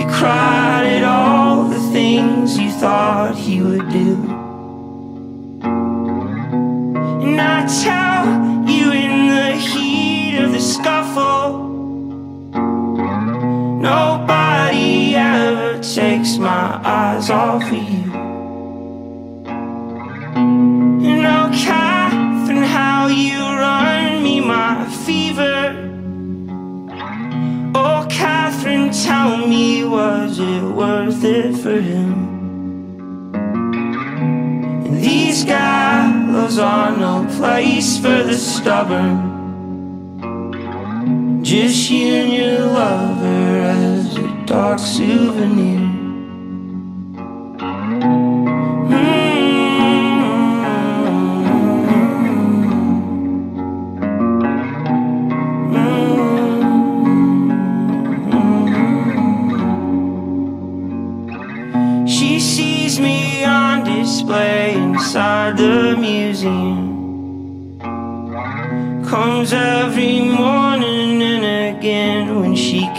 You cried at all the things you thought he would do. And I tell you in the heat of the scuffle, nobody ever takes my eyes off of you. Was it worth it for him? And these gallows are no place for the stubborn. Just you and your lover as a dark souvenir.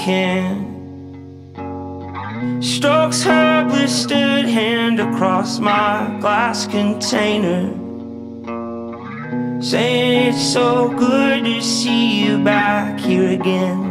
Can. Strokes her blistered hand across my glass container. Saying it's so good to see you back here again.